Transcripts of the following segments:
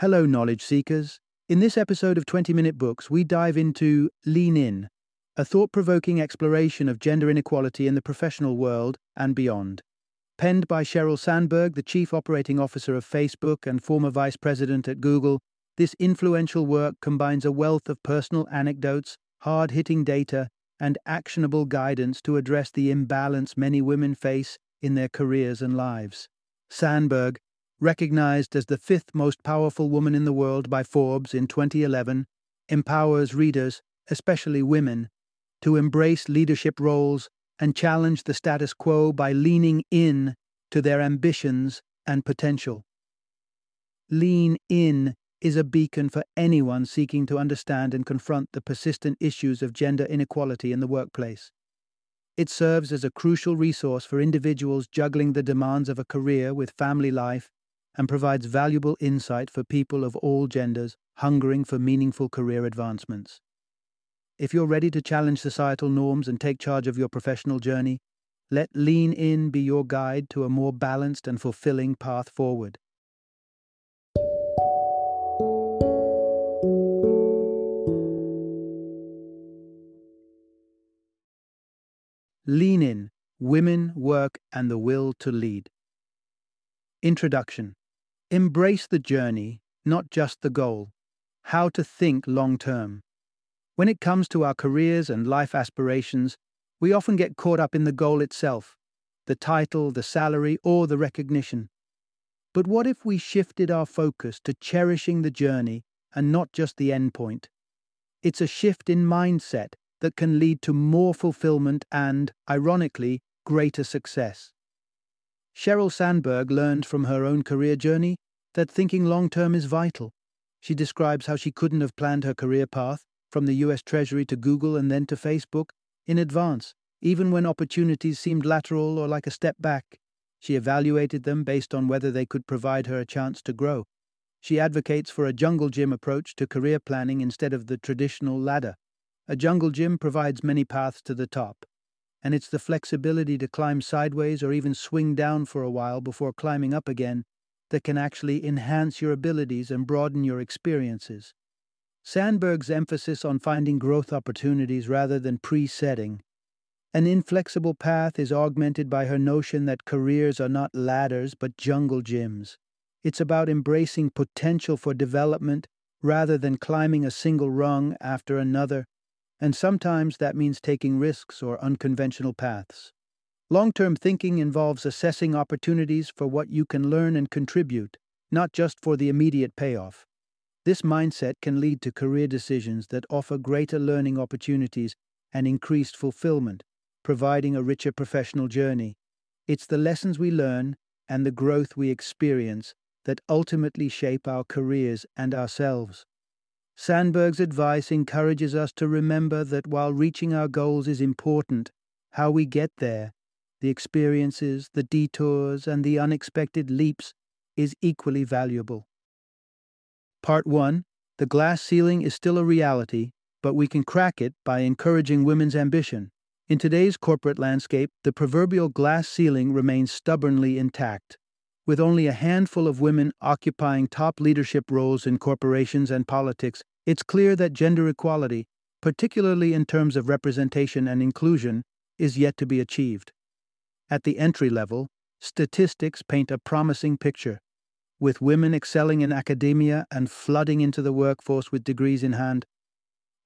Hello, knowledge seekers. In this episode of 20 Minute Books, we dive into Lean In, a thought provoking exploration of gender inequality in the professional world and beyond. Penned by Sheryl Sandberg, the Chief Operating Officer of Facebook and former Vice President at Google, this influential work combines a wealth of personal anecdotes, hard hitting data, and actionable guidance to address the imbalance many women face in their careers and lives. Sandberg, recognized as the fifth most powerful woman in the world by Forbes in 2011, empowers readers, especially women, to embrace leadership roles and challenge the status quo by leaning in to their ambitions and potential. Lean in is a beacon for anyone seeking to understand and confront the persistent issues of gender inequality in the workplace. It serves as a crucial resource for individuals juggling the demands of a career with family life and provides valuable insight for people of all genders hungering for meaningful career advancements. If you're ready to challenge societal norms and take charge of your professional journey, let Lean In be your guide to a more balanced and fulfilling path forward. Lean In Women, Work, and the Will to Lead. Introduction Embrace the journey, not just the goal. How to think long term. When it comes to our careers and life aspirations, we often get caught up in the goal itself the title, the salary, or the recognition. But what if we shifted our focus to cherishing the journey and not just the endpoint? It's a shift in mindset that can lead to more fulfillment and, ironically, greater success. Sheryl Sandberg learned from her own career journey that thinking long term is vital. She describes how she couldn't have planned her career path, from the US Treasury to Google and then to Facebook, in advance, even when opportunities seemed lateral or like a step back. She evaluated them based on whether they could provide her a chance to grow. She advocates for a jungle gym approach to career planning instead of the traditional ladder. A jungle gym provides many paths to the top, and it's the flexibility to climb sideways or even swing down for a while before climbing up again that can actually enhance your abilities and broaden your experiences. Sandberg's emphasis on finding growth opportunities rather than pre-setting. An inflexible path is augmented by her notion that careers are not ladders but jungle gyms. It's about embracing potential for development rather than climbing a single rung after another and sometimes that means taking risks or unconventional paths. Long term thinking involves assessing opportunities for what you can learn and contribute, not just for the immediate payoff. This mindset can lead to career decisions that offer greater learning opportunities and increased fulfillment, providing a richer professional journey. It's the lessons we learn and the growth we experience that ultimately shape our careers and ourselves. Sandberg's advice encourages us to remember that while reaching our goals is important, how we get there, the experiences, the detours, and the unexpected leaps is equally valuable. Part 1 The glass ceiling is still a reality, but we can crack it by encouraging women's ambition. In today's corporate landscape, the proverbial glass ceiling remains stubbornly intact. With only a handful of women occupying top leadership roles in corporations and politics, it's clear that gender equality, particularly in terms of representation and inclusion, is yet to be achieved. At the entry level, statistics paint a promising picture, with women excelling in academia and flooding into the workforce with degrees in hand.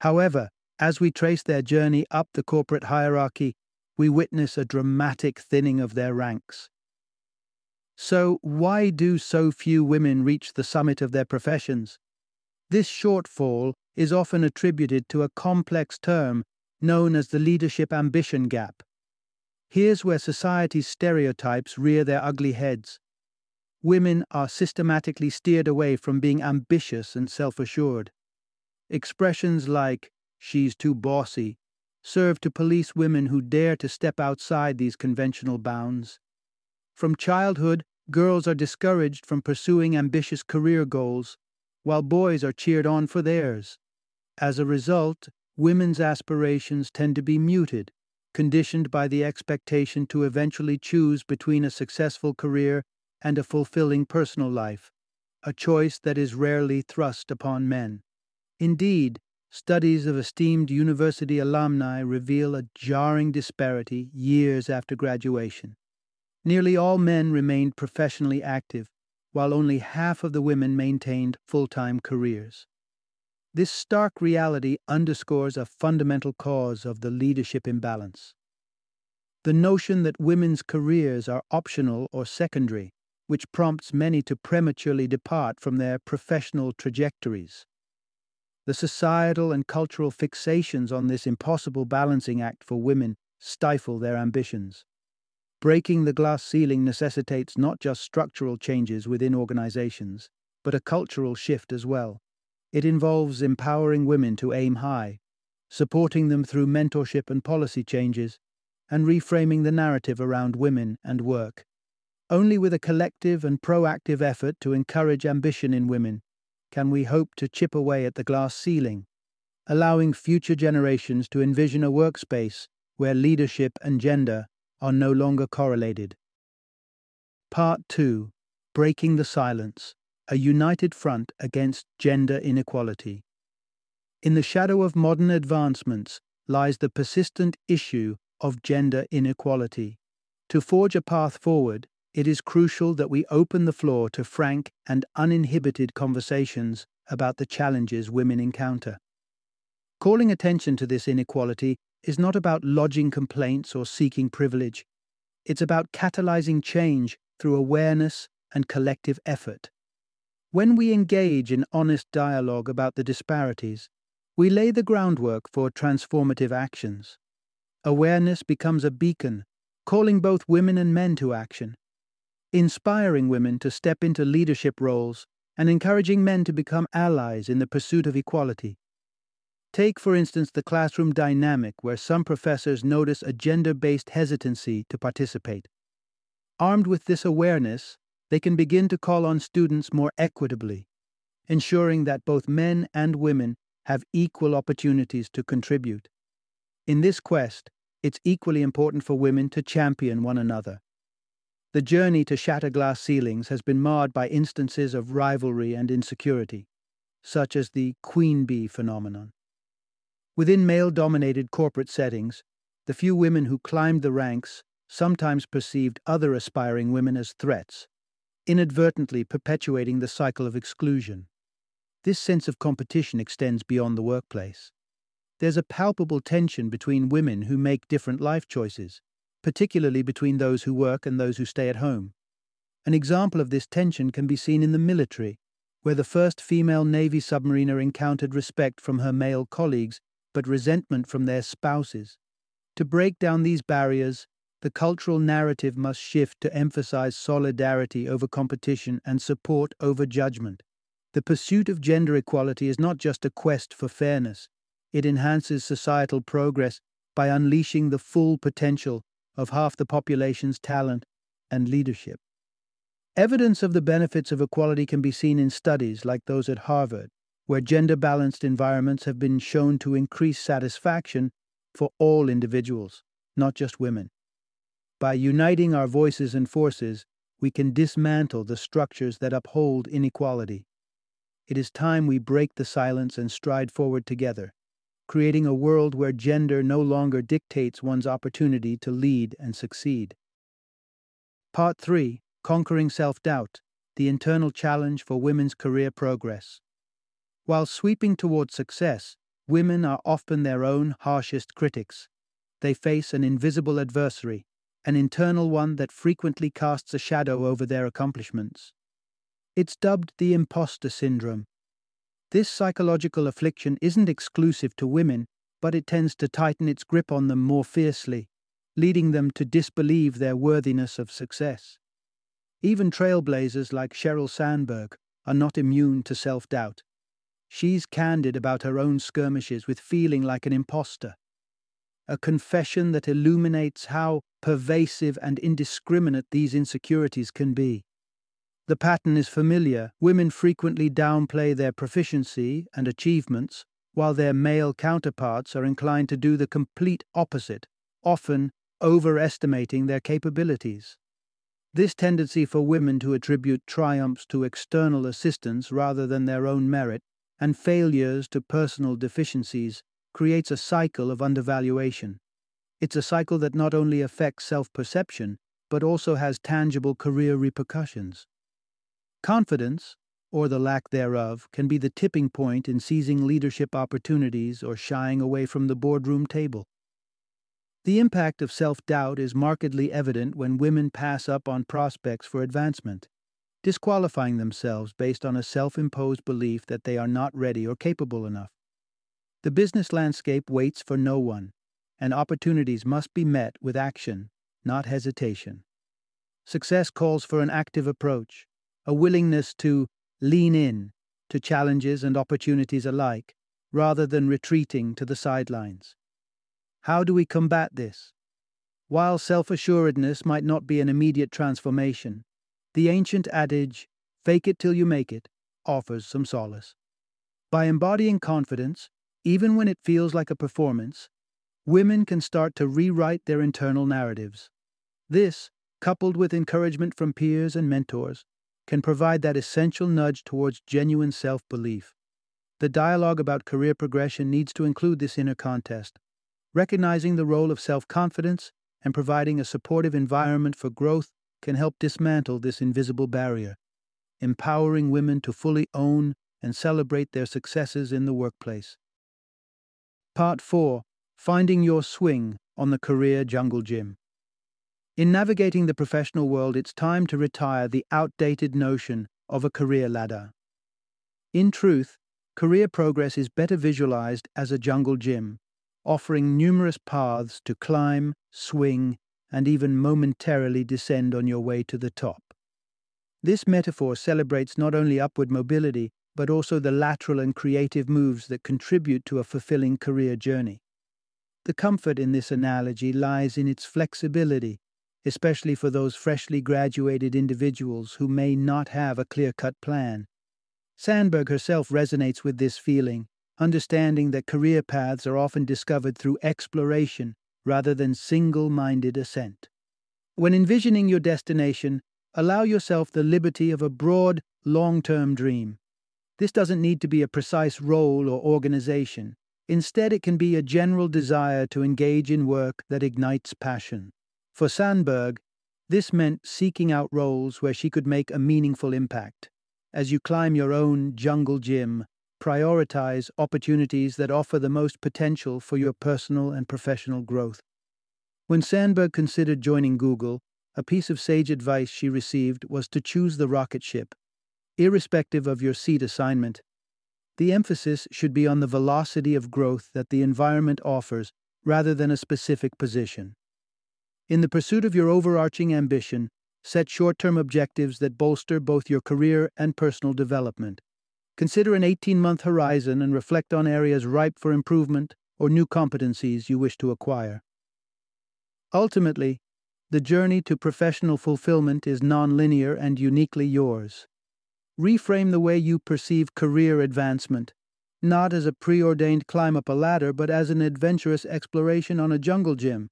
However, as we trace their journey up the corporate hierarchy, we witness a dramatic thinning of their ranks. So, why do so few women reach the summit of their professions? This shortfall is often attributed to a complex term known as the leadership ambition gap. Here's where society's stereotypes rear their ugly heads. Women are systematically steered away from being ambitious and self assured. Expressions like, she's too bossy, serve to police women who dare to step outside these conventional bounds. From childhood, girls are discouraged from pursuing ambitious career goals, while boys are cheered on for theirs. As a result, women's aspirations tend to be muted, conditioned by the expectation to eventually choose between a successful career and a fulfilling personal life, a choice that is rarely thrust upon men. Indeed, studies of esteemed university alumni reveal a jarring disparity years after graduation. Nearly all men remained professionally active, while only half of the women maintained full time careers. This stark reality underscores a fundamental cause of the leadership imbalance. The notion that women's careers are optional or secondary, which prompts many to prematurely depart from their professional trajectories. The societal and cultural fixations on this impossible balancing act for women stifle their ambitions. Breaking the glass ceiling necessitates not just structural changes within organizations, but a cultural shift as well. It involves empowering women to aim high, supporting them through mentorship and policy changes, and reframing the narrative around women and work. Only with a collective and proactive effort to encourage ambition in women can we hope to chip away at the glass ceiling, allowing future generations to envision a workspace where leadership and gender are no longer correlated. Part 2 Breaking the Silence A United Front Against Gender Inequality. In the shadow of modern advancements lies the persistent issue of gender inequality. To forge a path forward, it is crucial that we open the floor to frank and uninhibited conversations about the challenges women encounter. Calling attention to this inequality is not about lodging complaints or seeking privilege. It's about catalyzing change through awareness and collective effort. When we engage in honest dialogue about the disparities, we lay the groundwork for transformative actions. Awareness becomes a beacon, calling both women and men to action, inspiring women to step into leadership roles and encouraging men to become allies in the pursuit of equality. Take, for instance, the classroom dynamic where some professors notice a gender based hesitancy to participate. Armed with this awareness, they can begin to call on students more equitably, ensuring that both men and women have equal opportunities to contribute. In this quest, it's equally important for women to champion one another the journey to shatter glass ceilings has been marred by instances of rivalry and insecurity, such as the queen bee phenomenon. Within male dominated corporate settings, the few women who climbed the ranks sometimes perceived other aspiring women as threats, inadvertently perpetuating the cycle of exclusion. This sense of competition extends beyond the workplace. There's a palpable tension between women who make different life choices, particularly between those who work and those who stay at home. An example of this tension can be seen in the military, where the first female Navy submariner encountered respect from her male colleagues but resentment from their spouses. To break down these barriers, the cultural narrative must shift to emphasize solidarity over competition and support over judgment. The pursuit of gender equality is not just a quest for fairness, it enhances societal progress by unleashing the full potential of half the population's talent and leadership. Evidence of the benefits of equality can be seen in studies like those at Harvard, where gender balanced environments have been shown to increase satisfaction for all individuals, not just women. By uniting our voices and forces, we can dismantle the structures that uphold inequality. It is time we break the silence and stride forward together, creating a world where gender no longer dictates one's opportunity to lead and succeed. Part 3 Conquering Self Doubt The Internal Challenge for Women's Career Progress. While sweeping toward success, women are often their own harshest critics. They face an invisible adversary, an internal one that frequently casts a shadow over their accomplishments. It's dubbed the imposter syndrome this psychological affliction isn't exclusive to women, but it tends to tighten its grip on them more fiercely, leading them to disbelieve their worthiness of success. Even trailblazers like Sheryl Sandberg are not immune to self doubt. She's candid about her own skirmishes with feeling like an impostor. A confession that illuminates how pervasive and indiscriminate these insecurities can be. The pattern is familiar. Women frequently downplay their proficiency and achievements, while their male counterparts are inclined to do the complete opposite, often overestimating their capabilities. This tendency for women to attribute triumphs to external assistance rather than their own merit and failures to personal deficiencies creates a cycle of undervaluation. It's a cycle that not only affects self perception, but also has tangible career repercussions. Confidence, or the lack thereof, can be the tipping point in seizing leadership opportunities or shying away from the boardroom table. The impact of self doubt is markedly evident when women pass up on prospects for advancement, disqualifying themselves based on a self imposed belief that they are not ready or capable enough. The business landscape waits for no one, and opportunities must be met with action, not hesitation. Success calls for an active approach, a willingness to lean in to challenges and opportunities alike, rather than retreating to the sidelines. How do we combat this? While self assuredness might not be an immediate transformation, the ancient adage, fake it till you make it, offers some solace. By embodying confidence, even when it feels like a performance, women can start to rewrite their internal narratives. This, coupled with encouragement from peers and mentors, can provide that essential nudge towards genuine self belief. The dialogue about career progression needs to include this inner contest, recognizing the role of self confidence and providing a supportive environment for growth can help dismantle this invisible barrier, empowering women to fully own and celebrate their successes in the workplace. Part 4 Finding Your Swing on the Career Jungle Gym. In navigating the professional world, it's time to retire the outdated notion of a career ladder. In truth, career progress is better visualized as a jungle gym, offering numerous paths to climb, swing, and even momentarily descend on your way to the top. This metaphor celebrates not only upward mobility, but also the lateral and creative moves that contribute to a fulfilling career journey. The comfort in this analogy lies in its flexibility especially for those freshly graduated individuals who may not have a clear cut plan. Sandberg herself resonates with this feeling, understanding that career paths are often discovered through exploration rather than single minded ascent. When envisioning your destination, allow yourself the liberty of a broad, long term dream. This doesn't need to be a precise role or organization. Instead, it can be a general desire to engage in work that ignites passion. For Sandberg, this meant seeking out roles where she could make a meaningful impact. As you climb your own jungle gym, prioritize opportunities that offer the most potential for your personal and professional growth. When Sandberg considered joining Google, a piece of sage advice she received was to choose the rocket ship, irrespective of your seat assignment. The emphasis should be on the velocity of growth that the environment offers rather than a specific position. In the pursuit of your overarching ambition, set short term objectives that bolster both your career and personal development. Consider an 18 month horizon and reflect on areas ripe for improvement or new competencies you wish to acquire. Ultimately, the journey to professional fulfillment is nonlinear and uniquely yours. Reframe the way you perceive career advancement, not as a preordained climb up a ladder, but as an adventurous exploration on a jungle gym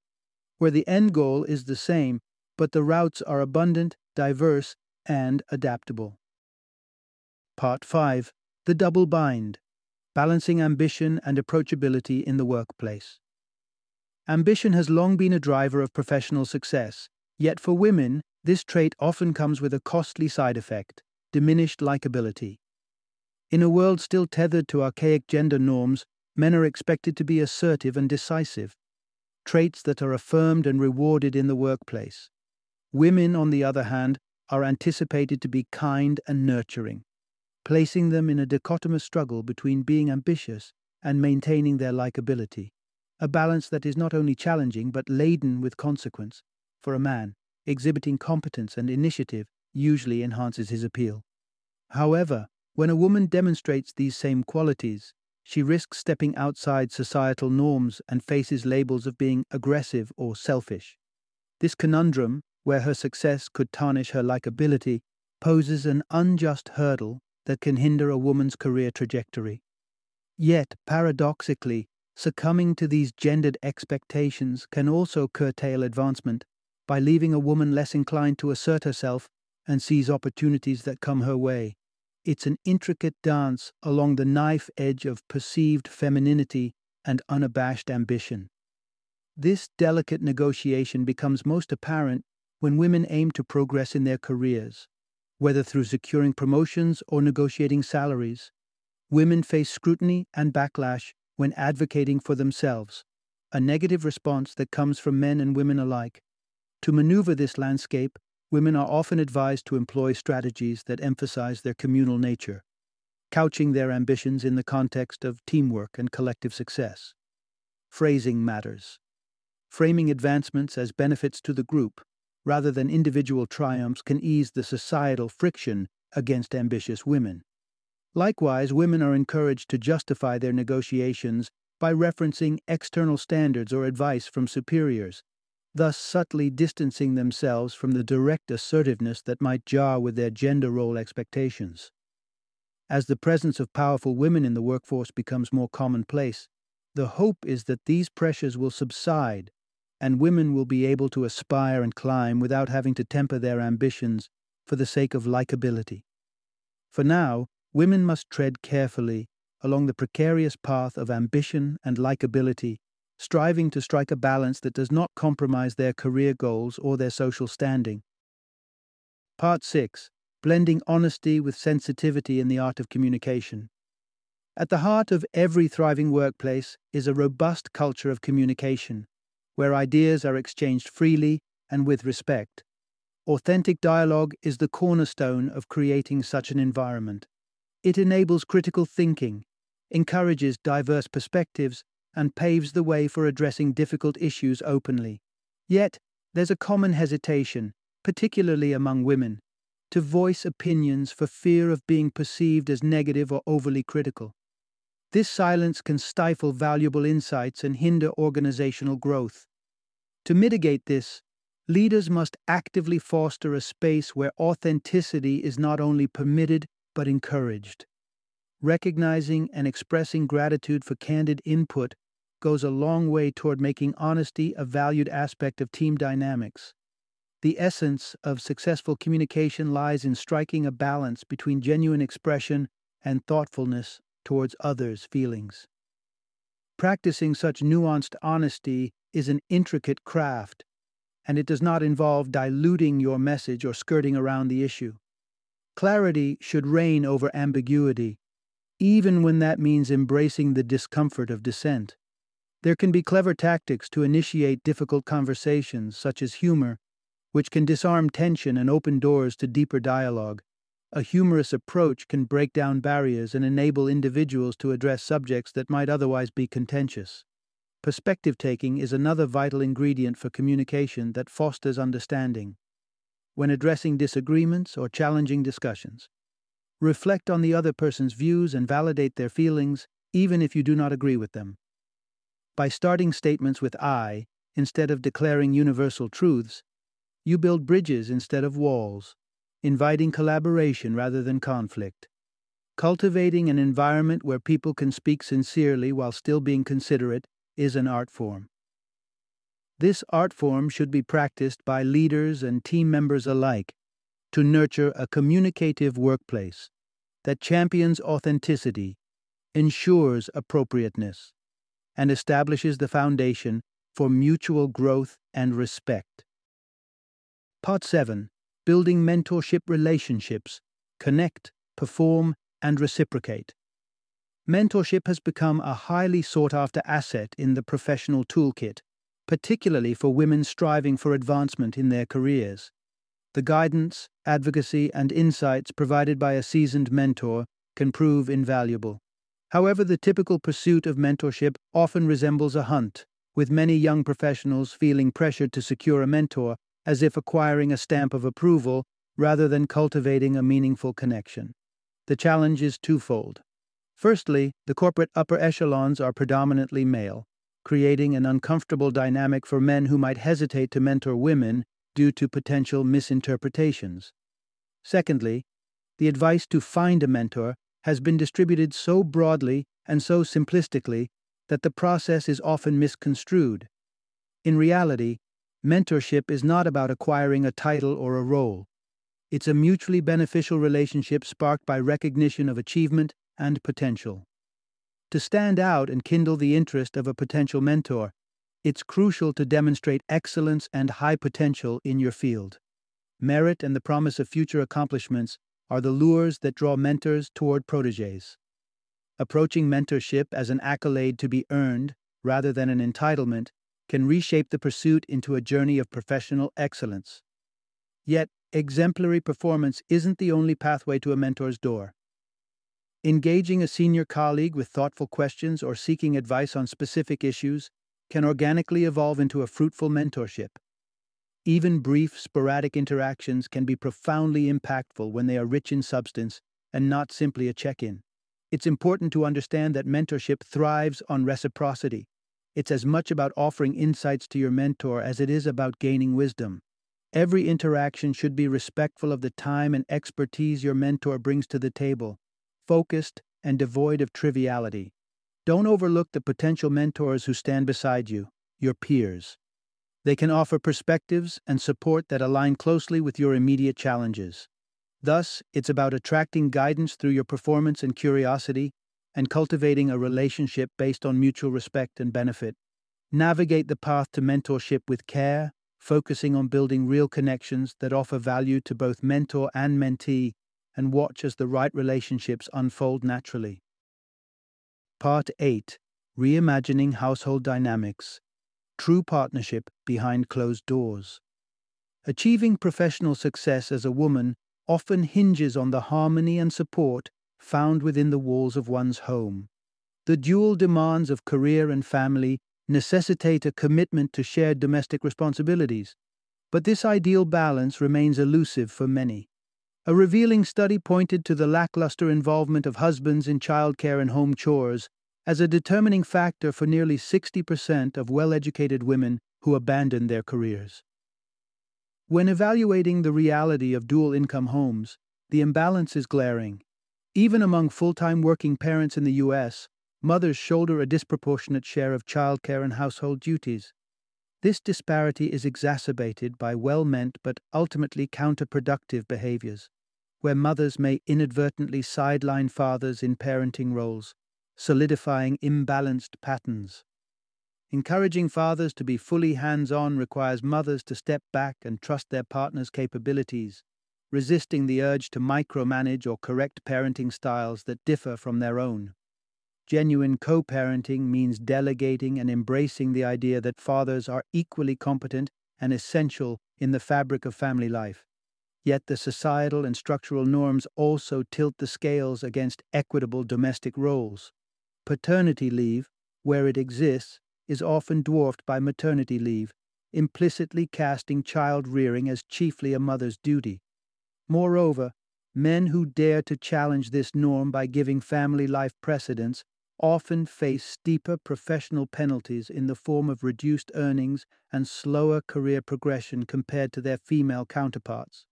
where the end goal is the same, but the routes are abundant, diverse, and adaptable. Part 5 The Double Bind Balancing Ambition and Approachability in the Workplace. Ambition has long been a driver of professional success, yet for women, this trait often comes with a costly side effect diminished likability. In a world still tethered to archaic gender norms, men are expected to be assertive and decisive, traits that are affirmed and rewarded in the workplace. Women, on the other hand, are anticipated to be kind and nurturing, placing them in a dichotomous struggle between being ambitious and maintaining their likability, a balance that is not only challenging but laden with consequence. For a man, exhibiting competence and initiative usually enhances his appeal. However, when a woman demonstrates these same qualities, she risks stepping outside societal norms and faces labels of being aggressive or selfish. This conundrum, where her success could tarnish her likability, poses an unjust hurdle that can hinder a woman's career trajectory. Yet, paradoxically, succumbing to these gendered expectations can also curtail advancement, by leaving a woman less inclined to assert herself and seize opportunities that come her way. It's an intricate dance along the knife edge of perceived femininity and unabashed ambition. This delicate negotiation becomes most apparent when women aim to progress in their careers. Whether through securing promotions or negotiating salaries, women face scrutiny and backlash when advocating for themselves, a negative response that comes from men and women alike. To maneuver this landscape, women are often advised to employ strategies that emphasize their communal nature, couching their ambitions in the context of teamwork and collective success. Phrasing matters. Framing advancements as benefits to the group, rather than individual triumphs, can ease the societal friction against ambitious women. Likewise, women are encouraged to justify their negotiations by referencing external standards or advice from superiors, thus subtly distancing themselves from the direct assertiveness that might jar with their gender role expectations. As the presence of powerful women in the workforce becomes more commonplace, the hope is that these pressures will subside and women will be able to aspire and climb without having to temper their ambitions for the sake of likability. For now, women must tread carefully along the precarious path of ambition and likability, striving to strike a balance that does not compromise their career goals or their social standing. Part 6 Blending Honesty with Sensitivity in the Art of Communication. At the heart of every thriving workplace is a robust culture of communication where ideas are exchanged freely and with respect. Authentic dialogue is the cornerstone of creating such an environment. It enables critical thinking, encourages diverse perspectives, and paves the way for addressing difficult issues openly. Yet, there's a common hesitation, particularly among women, to voice opinions for fear of being perceived as negative or overly critical. This silence can stifle valuable insights and hinder organizational growth. To mitigate this, leaders must actively foster a space where authenticity is not only permitted but encouraged. Recognizing and expressing gratitude for candid input goes a long way toward making honesty a valued aspect of team dynamics. The essence of successful communication lies in striking a balance between genuine expression and thoughtfulness towards others' feelings. Practicing such nuanced honesty is an intricate craft, and it does not involve diluting your message or skirting around the issue. Clarity should reign over ambiguity, even when that means embracing the discomfort of dissent. There can be clever tactics to initiate difficult conversations, such as humor, which can disarm tension and open doors to deeper dialogue. A humorous approach can break down barriers and enable individuals to address subjects that might otherwise be contentious. Perspective taking is another vital ingredient for communication that fosters understanding. When addressing disagreements or challenging discussions, reflect on the other person's views and validate their feelings, even if you do not agree with them. By starting statements with I, instead of declaring universal truths, you build bridges instead of walls inviting collaboration rather than conflict, cultivating an environment where people can speak sincerely while still being considerate is an art form. This art form should be practiced by leaders and team members alike to nurture a communicative workplace that champions authenticity, ensures appropriateness, and establishes the foundation for mutual growth and respect. Part 7 building mentorship relationships, connect, perform, and reciprocate. Mentorship has become a highly sought after asset in the professional toolkit, particularly for women striving for advancement in their careers. The guidance, advocacy, and insights provided by a seasoned mentor can prove invaluable. However, the typical pursuit of mentorship often resembles a hunt, with many young professionals feeling pressured to secure a mentor as if acquiring a stamp of approval rather than cultivating a meaningful connection. The challenge is twofold. Firstly, the corporate upper echelons are predominantly male, creating an uncomfortable dynamic for men who might hesitate to mentor women due to potential misinterpretations. Secondly, the advice to find a mentor has been distributed so broadly and so simplistically that the process is often misconstrued. In reality, Mentorship is not about acquiring a title or a role. It's a mutually beneficial relationship sparked by recognition of achievement and potential. To stand out and kindle the interest of a potential mentor, it's crucial to demonstrate excellence and high potential in your field. Merit and the promise of future accomplishments are the lures that draw mentors toward proteges. Approaching mentorship as an accolade to be earned rather than an entitlement can reshape the pursuit into a journey of professional excellence. Yet, exemplary performance isn't the only pathway to a mentor's door. Engaging a senior colleague with thoughtful questions or seeking advice on specific issues can organically evolve into a fruitful mentorship. Even brief, sporadic interactions can be profoundly impactful when they are rich in substance and not simply a check in. It's important to understand that mentorship thrives on reciprocity. It's as much about offering insights to your mentor as it is about gaining wisdom. Every interaction should be respectful of the time and expertise your mentor brings to the table, focused and devoid of triviality. Don't overlook the potential mentors who stand beside you, your peers. They can offer perspectives and support that align closely with your immediate challenges. Thus, it's about attracting guidance through your performance and curiosity and cultivating a relationship based on mutual respect and benefit. Navigate the path to mentorship with care, focusing on building real connections that offer value to both mentor and mentee, and watch as the right relationships unfold naturally. Part 8 Reimagining Household Dynamics True Partnership Behind Closed Doors. Achieving professional success as a woman often hinges on the harmony and support found within the walls of one's home. The dual demands of career and family necessitate a commitment to shared domestic responsibilities, but this ideal balance remains elusive for many. A revealing study pointed to the lackluster involvement of husbands in childcare and home chores as a determining factor for nearly 60% of well educated women who abandon their careers. When evaluating the reality of dual income homes, the imbalance is glaring. Even among full time working parents in the U.S., mothers shoulder a disproportionate share of childcare and household duties. This disparity is exacerbated by well meant but ultimately counterproductive behaviors, where mothers may inadvertently sideline fathers in parenting roles, solidifying imbalanced patterns. Encouraging fathers to be fully hands on requires mothers to step back and trust their partner's capabilities, resisting the urge to micromanage or correct parenting styles that differ from their own. Genuine co parenting means delegating and embracing the idea that fathers are equally competent and essential in the fabric of family life. Yet the societal and structural norms also tilt the scales against equitable domestic roles. Paternity leave, where it exists, is often dwarfed by maternity leave, implicitly casting child rearing as chiefly a mother's duty. Moreover, men who dare to challenge this norm by giving family life precedence often face steeper professional penalties in the form of reduced earnings and slower career progression compared to their female counterparts.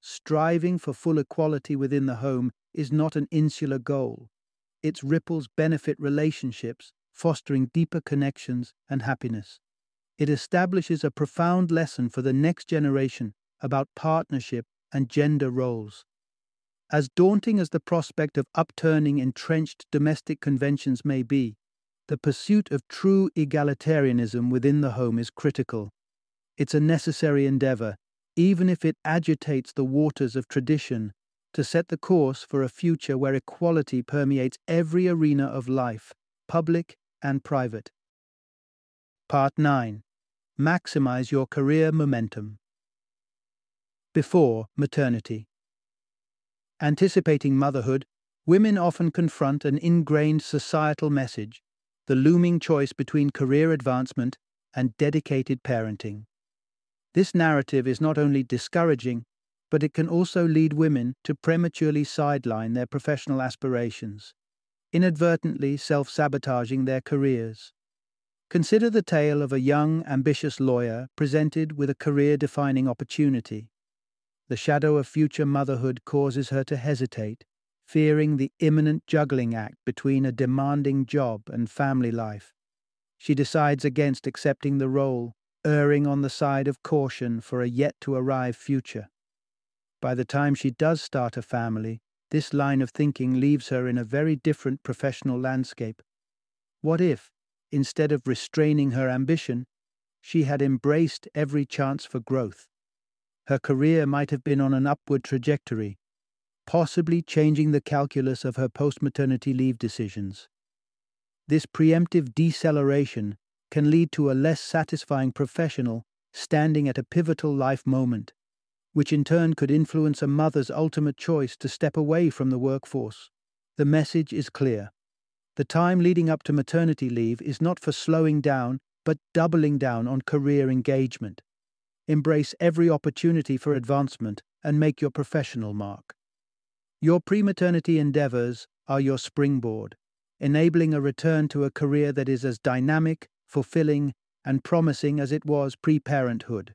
Striving for full equality within the home is not an insular goal. Its ripples benefit relationships, fostering deeper connections and happiness. It establishes a profound lesson for the next generation about partnership and gender roles. As daunting as the prospect of upturning entrenched domestic conventions may be, the pursuit of true egalitarianism within the home is critical. It's a necessary endeavor, even if it agitates the waters of tradition, to set the course for a future where equality permeates every arena of life, public and private. Part 9 Maximize your career momentum. Before maternity. Anticipating motherhood, women often confront an ingrained societal message the looming choice between career advancement and dedicated parenting. This narrative is not only discouraging, but it can also lead women to prematurely sideline their professional aspirations, inadvertently self sabotaging their careers. Consider the tale of a young, ambitious lawyer presented with a career defining opportunity. The shadow of future motherhood causes her to hesitate, fearing the imminent juggling act between a demanding job and family life. She decides against accepting the role, erring on the side of caution for a yet to arrive future. By the time she does start a family, this line of thinking leaves her in a very different professional landscape. What if, instead of restraining her ambition, she had embraced every chance for growth? Her career might have been on an upward trajectory, possibly changing the calculus of her post maternity leave decisions. This preemptive deceleration can lead to a less satisfying professional standing at a pivotal life moment which in turn could influence a mother's ultimate choice to step away from the workforce. The message is clear. The time leading up to maternity leave is not for slowing down, but doubling down on career engagement. Embrace every opportunity for advancement and make your professional mark. Your pre maternity endeavors are your springboard, enabling a return to a career that is as dynamic, fulfilling, and promising as it was pre parenthood.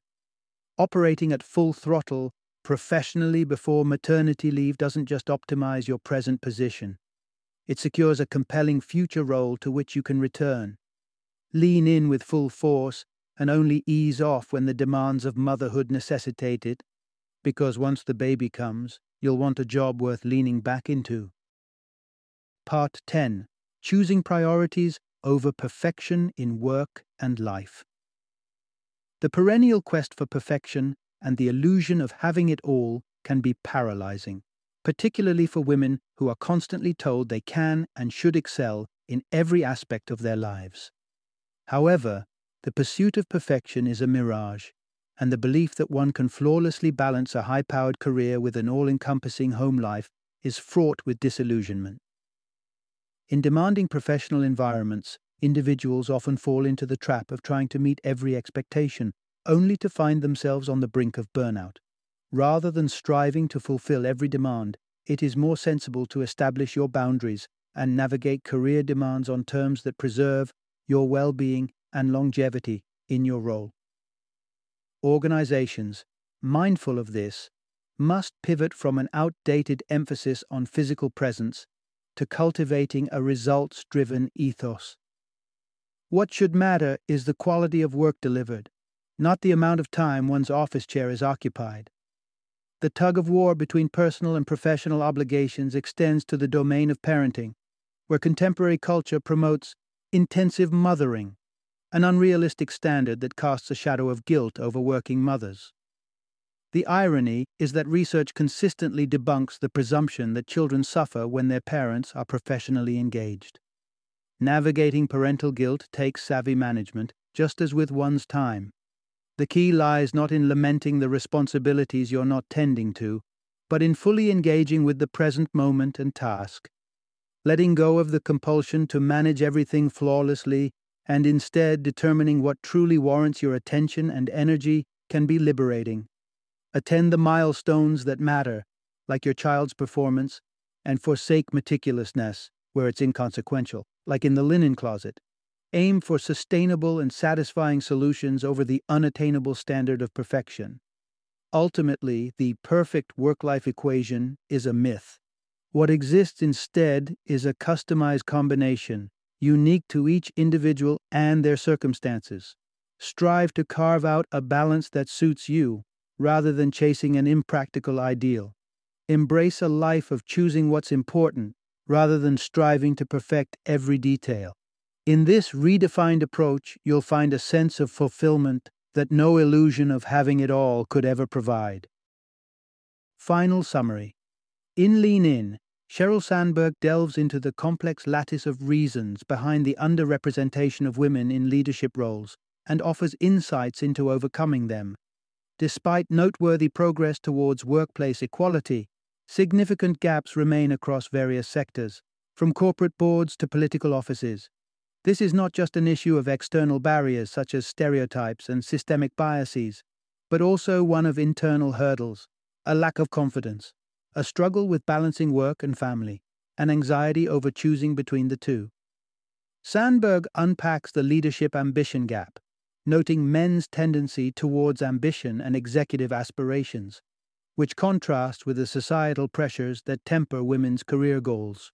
Operating at full throttle professionally before maternity leave doesn't just optimize your present position. It secures a compelling future role to which you can return. Lean in with full force and only ease off when the demands of motherhood necessitate it, because once the baby comes, you'll want a job worth leaning back into. Part 10 Choosing Priorities over Perfection in Work and Life. The perennial quest for perfection and the illusion of having it all can be paralyzing, particularly for women who are constantly told they can and should excel in every aspect of their lives. However, the pursuit of perfection is a mirage, and the belief that one can flawlessly balance a high powered career with an all encompassing home life is fraught with disillusionment. In demanding professional environments, individuals often fall into the trap of trying to meet every expectation, only to find themselves on the brink of burnout. Rather than striving to fulfill every demand, it is more sensible to establish your boundaries and navigate career demands on terms that preserve your well being and longevity in your role. Organizations, mindful of this, must pivot from an outdated emphasis on physical presence to cultivating a results driven ethos. What should matter is the quality of work delivered, not the amount of time one's office chair is occupied. The tug of war between personal and professional obligations extends to the domain of parenting, where contemporary culture promotes intensive mothering, an unrealistic standard that casts a shadow of guilt over working mothers. The irony is that research consistently debunks the presumption that children suffer when their parents are professionally engaged. Navigating parental guilt takes savvy management, just as with one's time. The key lies not in lamenting the responsibilities you're not tending to, but in fully engaging with the present moment and task. Letting go of the compulsion to manage everything flawlessly and instead determining what truly warrants your attention and energy can be liberating. Attend the milestones that matter, like your child's performance, and forsake meticulousness where it's inconsequential like in the linen closet. Aim for sustainable and satisfying solutions over the unattainable standard of perfection. Ultimately, the perfect work life equation is a myth. What exists instead is a customized combination, unique to each individual and their circumstances. Strive to carve out a balance that suits you, rather than chasing an impractical ideal. Embrace a life of choosing what's important rather than striving to perfect every detail. In this redefined approach, you'll find a sense of fulfillment that no illusion of having it all could ever provide. Final summary In Lean In, Sheryl Sandberg delves into the complex lattice of reasons behind the underrepresentation of women in leadership roles and offers insights into overcoming them. Despite noteworthy progress towards workplace equality, Significant gaps remain across various sectors, from corporate boards to political offices. This is not just an issue of external barriers such as stereotypes and systemic biases, but also one of internal hurdles, a lack of confidence, a struggle with balancing work and family, and anxiety over choosing between the two. Sandberg unpacks the leadership ambition gap, noting men's tendency towards ambition and executive aspirations, which contrast with the societal pressures that temper women's career goals.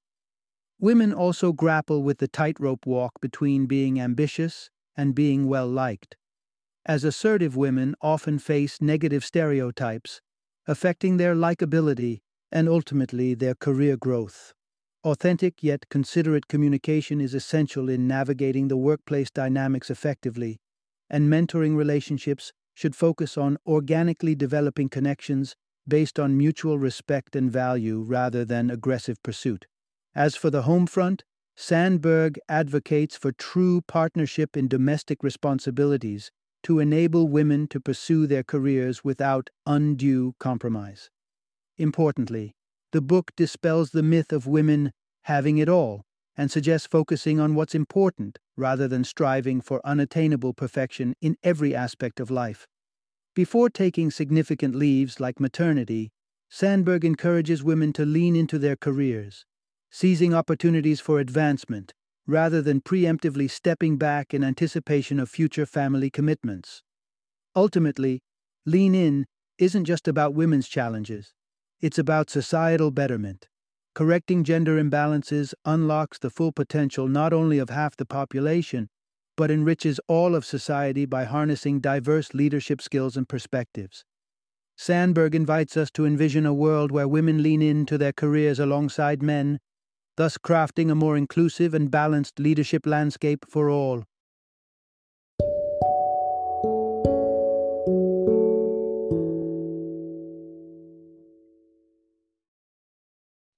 Women also grapple with the tightrope walk between being ambitious and being well liked. as assertive women often face negative stereotypes, affecting their likability and ultimately their career growth. Authentic yet considerate communication is essential in navigating the workplace dynamics effectively, and mentoring relationships should focus on organically developing connections based on mutual respect and value rather than aggressive pursuit. As for the home front, Sandberg advocates for true partnership in domestic responsibilities to enable women to pursue their careers without undue compromise. Importantly, the book dispels the myth of women having it all and suggests focusing on what's important rather than striving for unattainable perfection in every aspect of life. Before taking significant leaves like maternity, Sandberg encourages women to lean into their careers, seizing opportunities for advancement rather than preemptively stepping back in anticipation of future family commitments. Ultimately, Lean In isn't just about women's challenges, it's about societal betterment. Correcting gender imbalances unlocks the full potential not only of half the population, but enriches all of society by harnessing diverse leadership skills and perspectives. Sandberg invites us to envision a world where women lean into their careers alongside men, thus crafting a more inclusive and balanced leadership landscape for all.